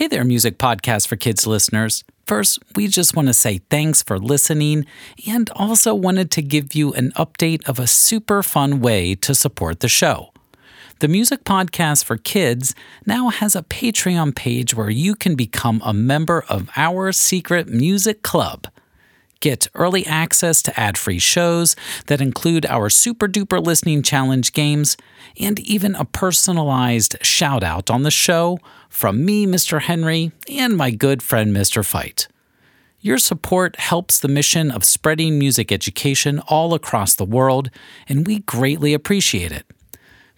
Hey there, Music Podcast for Kids listeners. First, we just want to say thanks for listening and also wanted to give you an update of a super fun way to support the show. The Music Podcast for Kids now has a Patreon page where you can become a member of our secret music club. Get early access to ad free shows that include our super duper listening challenge games and even a personalized shout out on the show from me, Mr. Henry, and my good friend, Mr. Fite. Your support helps the mission of spreading music education all across the world, and we greatly appreciate it.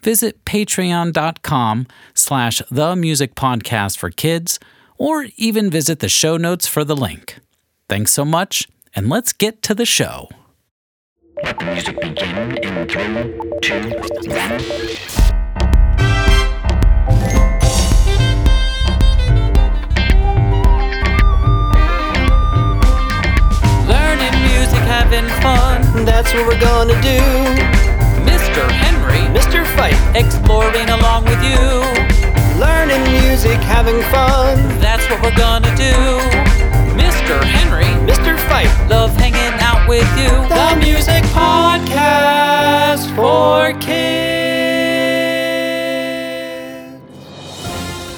Visit patreon.com slash the music podcast for kids, or even visit the show notes for the link. Thanks so much and let's get to the show. Let the music begin in three, two, one. Learning music, having fun. That's what we're gonna do. Mr. Henry, Mr. Fite, exploring along with you. learning music, having fun. That's what we're gonna do. Mr. Henry, Mr. Fite. love hanging out with you. the music podcast for kids.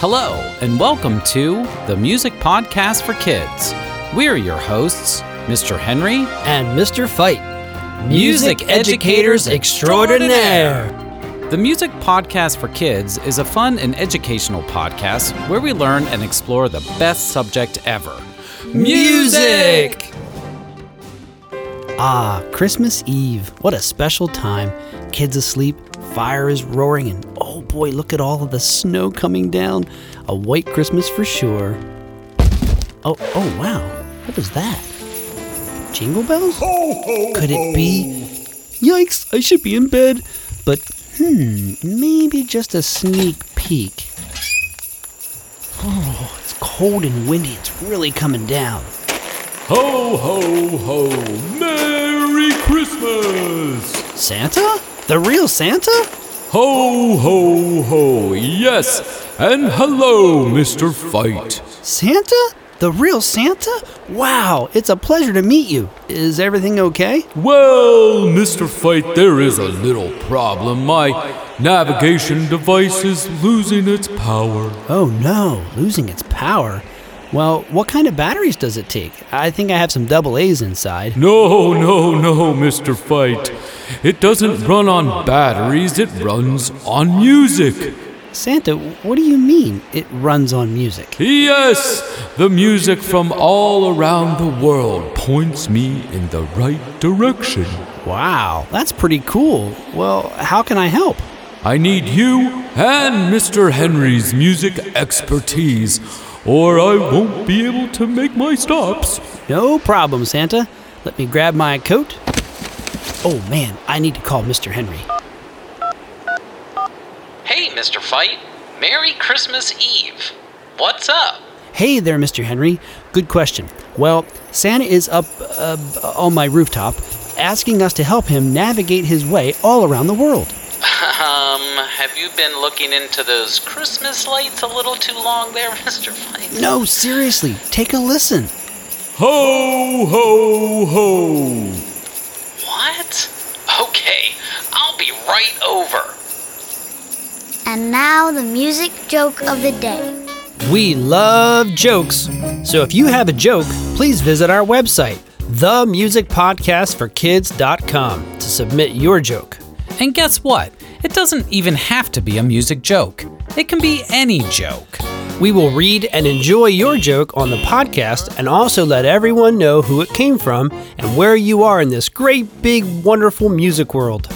Hello, and welcome to the Music Podcast for Kids. We're your hosts, Mr. Henry, and Mr. Fite, Music educators extraordinaire. The Music Podcast for Kids is a fun and educational podcast where we learn and explore the best subject ever Music! Ah, Christmas Eve. What a special time. Kids asleep, fire is roaring, and oh boy, look at all of the snow coming down. A white Christmas for sure. Oh, oh wow. What was that? Jingle bells? Could it be? Yikes, I should be in bed. But, hmm, maybe just a sneak peek. Oh, it's cold and windy. It's really coming down. Ho, ho, ho! Merry Christmas! Santa? The real Santa? Ho, ho, ho! Yes! And hello, Mr. Fite! Santa? The real Santa? Wow, it's a pleasure to meet you. Is everything okay? Well, Mr. Fite, there is a little problem. My navigation device is losing its power. Oh no, losing its power. Well, what kind of batteries does it take? I think I have some double A's inside. No, no, no, Mr. Fite. It doesn't run on batteries, it runs on music. Santa, what do you mean it runs on music? Yes, the music from all around the world points me in the right direction. Wow, that's pretty cool. Well, how can I help? I need you and Mr. Henry's music expertise, or I won't be able to make my stops. No problem, Santa. Let me grab my coat. Oh man, I need to call Mr. Henry. Hey, Mr. Fite. Merry Christmas Eve. What's up? Hey there, Mr. Henry. Good question. Well, Santa is up uh, on my rooftop asking us to help him navigate his way all around the world. Um, have you been looking into those Christmas lights a little too long there, Mr. Fite? No, seriously, take a listen. Ho, ho, ho! What? Okay, I'll be right over. And now the music joke of the day. We love jokes. So if you have a joke, please visit our website, themusicpodcastforkids.com, to submit your joke. And guess what? It doesn't even have to be a music joke. It can be any joke. We will read and enjoy your joke on the podcast and also let everyone know who it came from and where you are in this great, big, wonderful music world.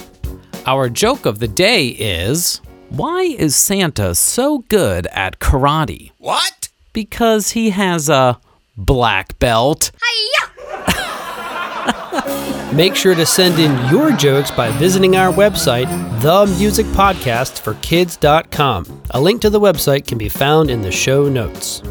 Our joke of the day is why is Santa so good at karate? What? Because he has a black belt. Make sure to send in your jokes by visiting our website, themusicpodcastforkids.com. A link to the website can be found in the show notes.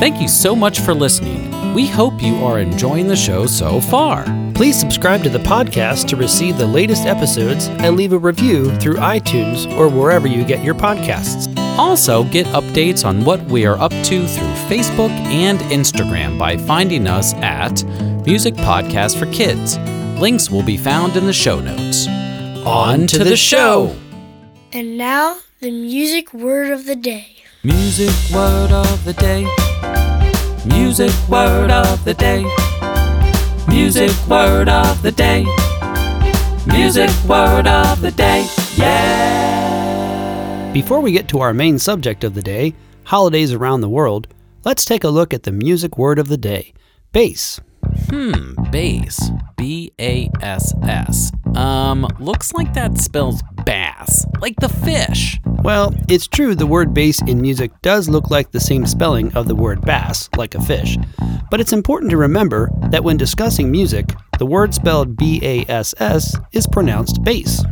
Thank you so much for listening. We hope you are enjoying the show so far. Please subscribe to the podcast to receive the latest episodes and leave a review through iTunes or wherever you get your podcasts. Also, get updates on what we are up to through Facebook and Instagram by finding us at Music Podcast for Kids. Links will be found in the show notes. On to the show! And now, the music word of the day. Music word of the day. Music word of the day. Music word of the day. Music word of the day. Yeah! Before we get to our main subject of the day, holidays around the world, let's take a look at the music word of the day bass. Hmm, bass. B A S S. Um, looks like that spells bass, like the fish. Well, it's true the word bass in music does look like the same spelling of the word bass, like a fish. But it's important to remember that when discussing music, the word spelled B A S S is pronounced bass.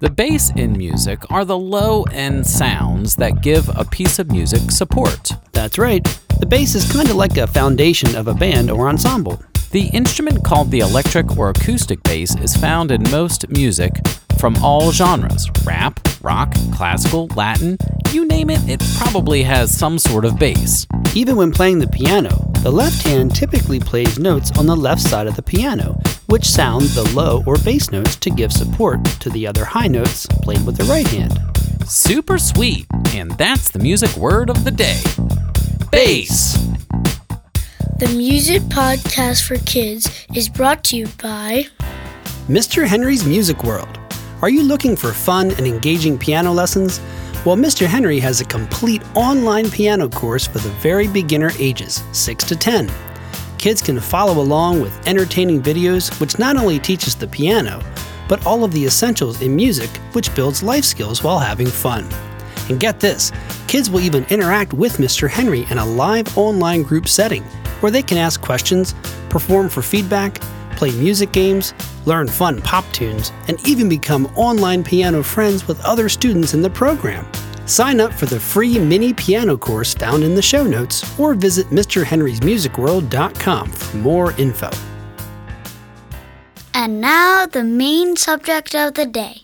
The bass in music are the low end sounds that give a piece of music support. That's right, the bass is kind of like a foundation of a band or ensemble. The instrument called the electric or acoustic bass is found in most music from all genres rap, rock, classical, Latin, you name it, it probably has some sort of bass. Even when playing the piano, the left hand typically plays notes on the left side of the piano, which sound the low or bass notes to give support to the other high notes played with the right hand. Super sweet, and that's the music word of the day bass. The Music Podcast for Kids is brought to you by Mr. Henry's Music World. Are you looking for fun and engaging piano lessons? Well, Mr. Henry has a complete online piano course for the very beginner ages, 6 to 10. Kids can follow along with entertaining videos, which not only teaches the piano, but all of the essentials in music, which builds life skills while having fun. And get this kids will even interact with Mr. Henry in a live online group setting where they can ask questions, perform for feedback, play music games, learn fun pop tunes, and even become online piano friends with other students in the program. Sign up for the free mini piano course found in the show notes or visit MrHenry'sMusicWorld.com for more info. And now, the main subject of the day.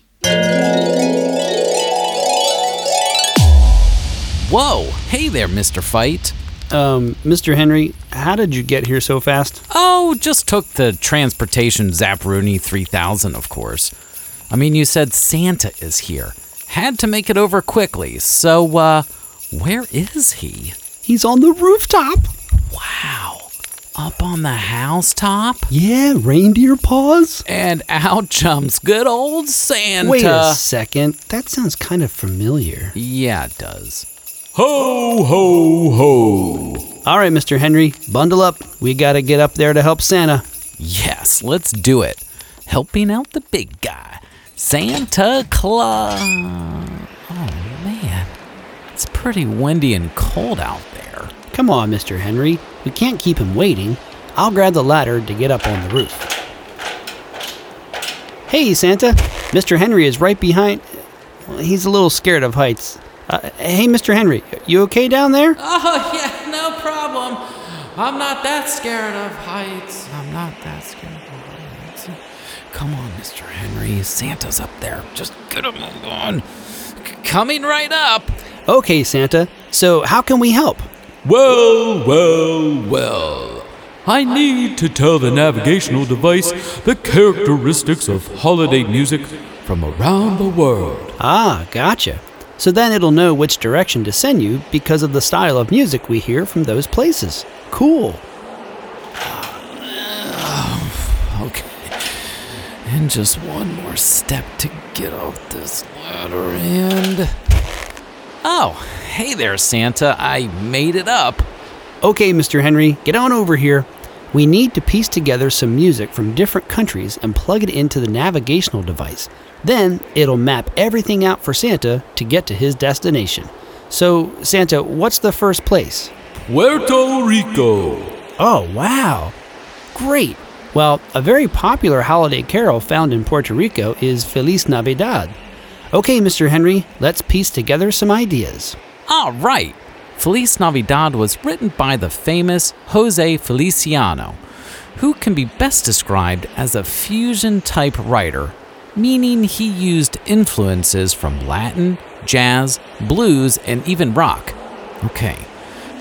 Whoa, hey there, Mr. Fite. Um, Mr. Henry, how did you get here so fast? Oh, just took the transportation Zapruni 3000, of course. I mean, you said Santa is here. Had to make it over quickly, so, uh, where is he? He's on the rooftop. Wow. Up on the housetop? Yeah, reindeer paws. And out jumps good old Santa. Wait a second. That sounds kind of familiar. Yeah, it does. Ho, ho, ho. All right, Mr. Henry, bundle up. We gotta get up there to help Santa. Yes, let's do it. Helping out the big guy, Santa Claus. Oh, man. It's pretty windy and cold out there. Come on, Mr. Henry. We can't keep him waiting. I'll grab the ladder to get up on the roof. Hey, Santa. Mr. Henry is right behind. Well, he's a little scared of heights. Uh, hey, Mr. Henry, you okay down there? Oh, yeah, no problem. I'm not that scared of heights. I'm not that scared of heights. Come on, Mr. Henry. Santa's up there. Just get him on. C- coming right up. Okay, Santa. So, how can we help? Well, well, well. I need to tell the navigational device the characteristics of holiday music from around the world. Ah, gotcha. So then it'll know which direction to send you because of the style of music we hear from those places. Cool. Okay. And just one more step to get up this ladder and. Oh, hey there, Santa. I made it up. Okay, Mr. Henry, get on over here. We need to piece together some music from different countries and plug it into the navigational device. Then it'll map everything out for Santa to get to his destination. So, Santa, what's the first place? Puerto Rico. Oh, wow. Great. Well, a very popular holiday carol found in Puerto Rico is Feliz Navidad. Okay, Mr. Henry, let's piece together some ideas. All right. Feliz Navidad was written by the famous Jose Feliciano, who can be best described as a fusion type writer, meaning he used influences from Latin, jazz, blues, and even rock. Okay,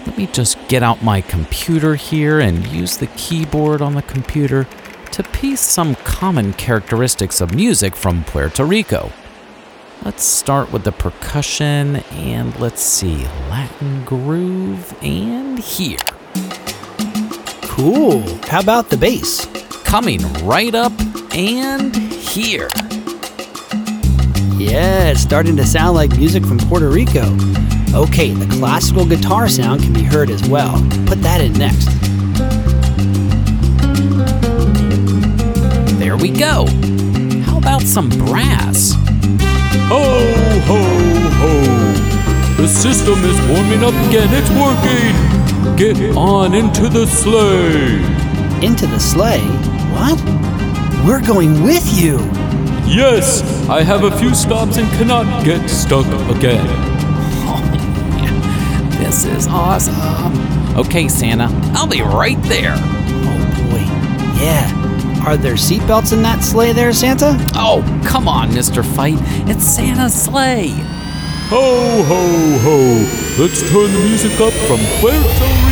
let me just get out my computer here and use the keyboard on the computer to piece some common characteristics of music from Puerto Rico. Let's start with the percussion and let's see, Latin groove and here. Cool. How about the bass? Coming right up and here. Yeah, it's starting to sound like music from Puerto Rico. Okay, the classical guitar sound can be heard as well. Put that in next. There we go. How about some brass? Ho, ho, ho! The system is warming up again. It's working. Get on into the sleigh. Into the sleigh? What? We're going with you. Yes, I have a few stops and cannot get stuck again. Oh, this is awesome. Okay, Santa, I'll be right there. Oh boy. Yeah. Are there seatbelts in that sleigh there, Santa? Oh, come on, Mr. Fite. It's Santa's sleigh. Ho, ho, ho! Let's turn the music up from Puerto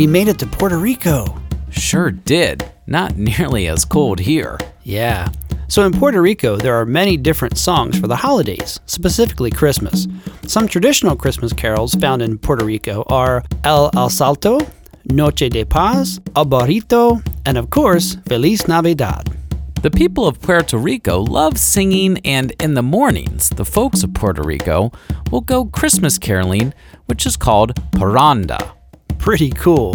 we made it to Puerto Rico. Sure did. Not nearly as cold here. Yeah. So in Puerto Rico, there are many different songs for the holidays, specifically Christmas. Some traditional Christmas carols found in Puerto Rico are El Alsalto, Noche de Paz, Albarito, and of course, Feliz Navidad. The people of Puerto Rico love singing, and in the mornings, the folks of Puerto Rico will go Christmas caroling, which is called parranda. Pretty cool.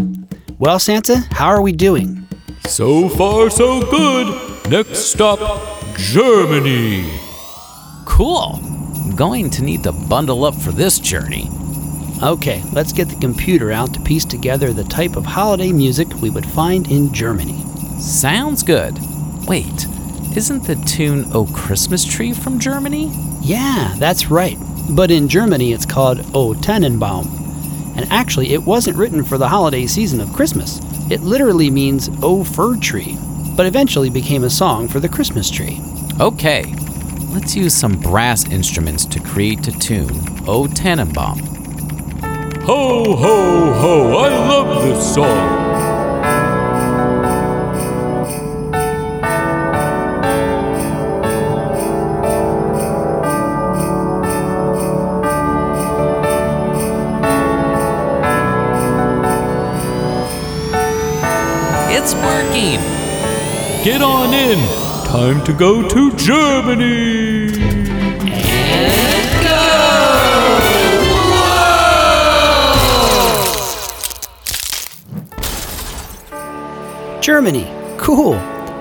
Well, Santa, how are we doing? So far, so good. Next stop, Germany. Cool. I'm going to need to bundle up for this journey. Okay, let's get the computer out to piece together the type of holiday music we would find in Germany. Sounds good. Wait, isn't the tune O Christmas Tree from Germany? Yeah, that's right. But in Germany, it's called O Tannenbaum. And actually, it wasn't written for the holiday season of Christmas. It literally means O Fir Tree, but eventually became a song for the Christmas tree. Okay, let's use some brass instruments to create a tune, O Tannenbaum. Ho, ho, ho! I love this song. It's working! Get on in. Time to go to Germany. And go! Whoa! Germany. Cool.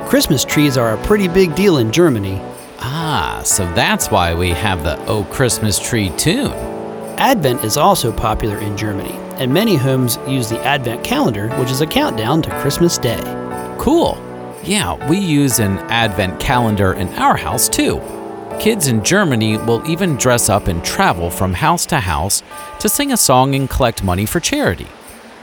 Christmas trees are a pretty big deal in Germany. Ah, so that's why we have the Oh Christmas Tree tune. Advent is also popular in Germany, and many homes use the Advent calendar, which is a countdown to Christmas Day. Cool. Yeah, we use an advent calendar in our house too. Kids in Germany will even dress up and travel from house to house to sing a song and collect money for charity.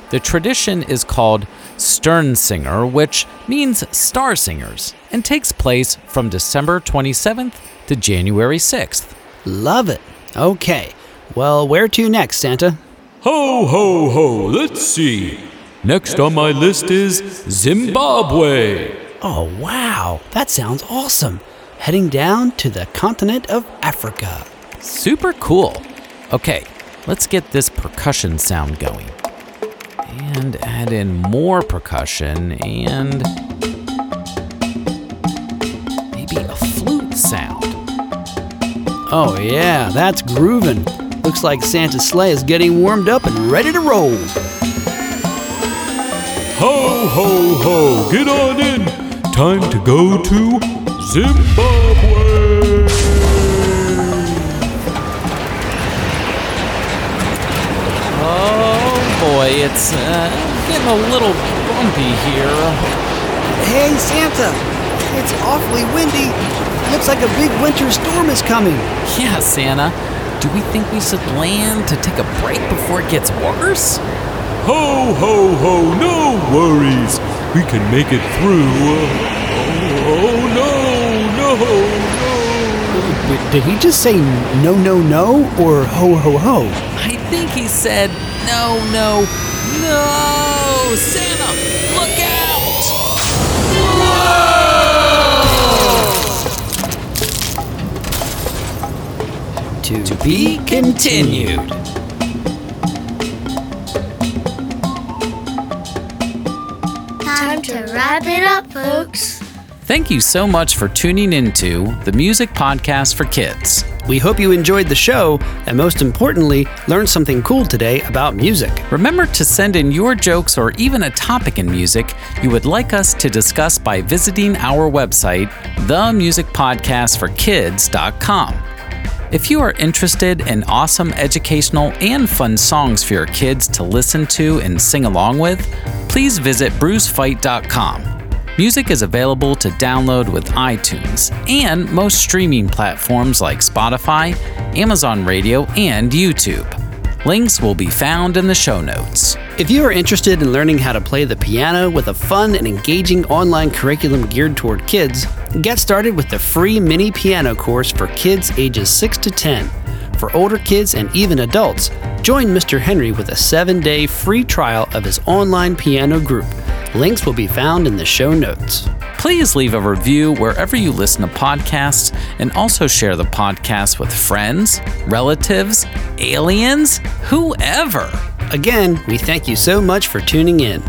The tradition is called Sternsinger, which means star singers, and takes place from December 27th to January 6th. Love it. Okay. Well, where to next, Santa? Ho, ho, ho! Let's see. Next on my list is Zimbabwe. Oh, wow. That sounds awesome. Heading down to the continent of Africa. Super cool. Okay, let's get this percussion sound going. And add in more percussion and maybe a flute sound. Oh, yeah, that's grooving. Looks like Santa's sleigh is getting warmed up and ready to roll. Ho, ho, ho! Get on in. Time to go to Zimbabwe. Oh boy, it's uh, getting a little bumpy here. Hey, Santa, it's awfully windy. looks like a big winter storm is coming. Yeah, Santa. Do we think we should land to take a break before it gets worse? Ho, ho, ho, no worries. We can make it through. Oh, oh no, no, no. Wait, Did he just say no, no, no, or ho, ho, ho? I think he said, no, no, no! Santa, look out! To, Be continued. Time to wrap it up, folks. Thank you so much for tuning into the Music Podcast for Kids. We hope you enjoyed the show, and most importantly, learned something cool today about music. Remember to send in your jokes or even a topic in music you would like us to discuss by visiting our website, themusicpodcastforkids.com. If you are interested in awesome educational and fun songs for your kids to listen to and sing along with, please visit brucefite.com. Music is available to download with iTunes and most streaming platforms like Spotify, Amazon Radio, and YouTube. Links will be found in the show notes. If you are interested in learning how to play the piano with a fun and engaging online curriculum geared toward kids, get started with the free mini piano course for kids ages 6 to 10. For older kids and even adults, join Mr. Henry with a seven day free trial of his online piano group. Links will be found in the show notes. Please leave a review wherever you listen to podcasts and also share the podcast with friends, relatives, aliens, whoever. Again, we thank you so much for tuning in.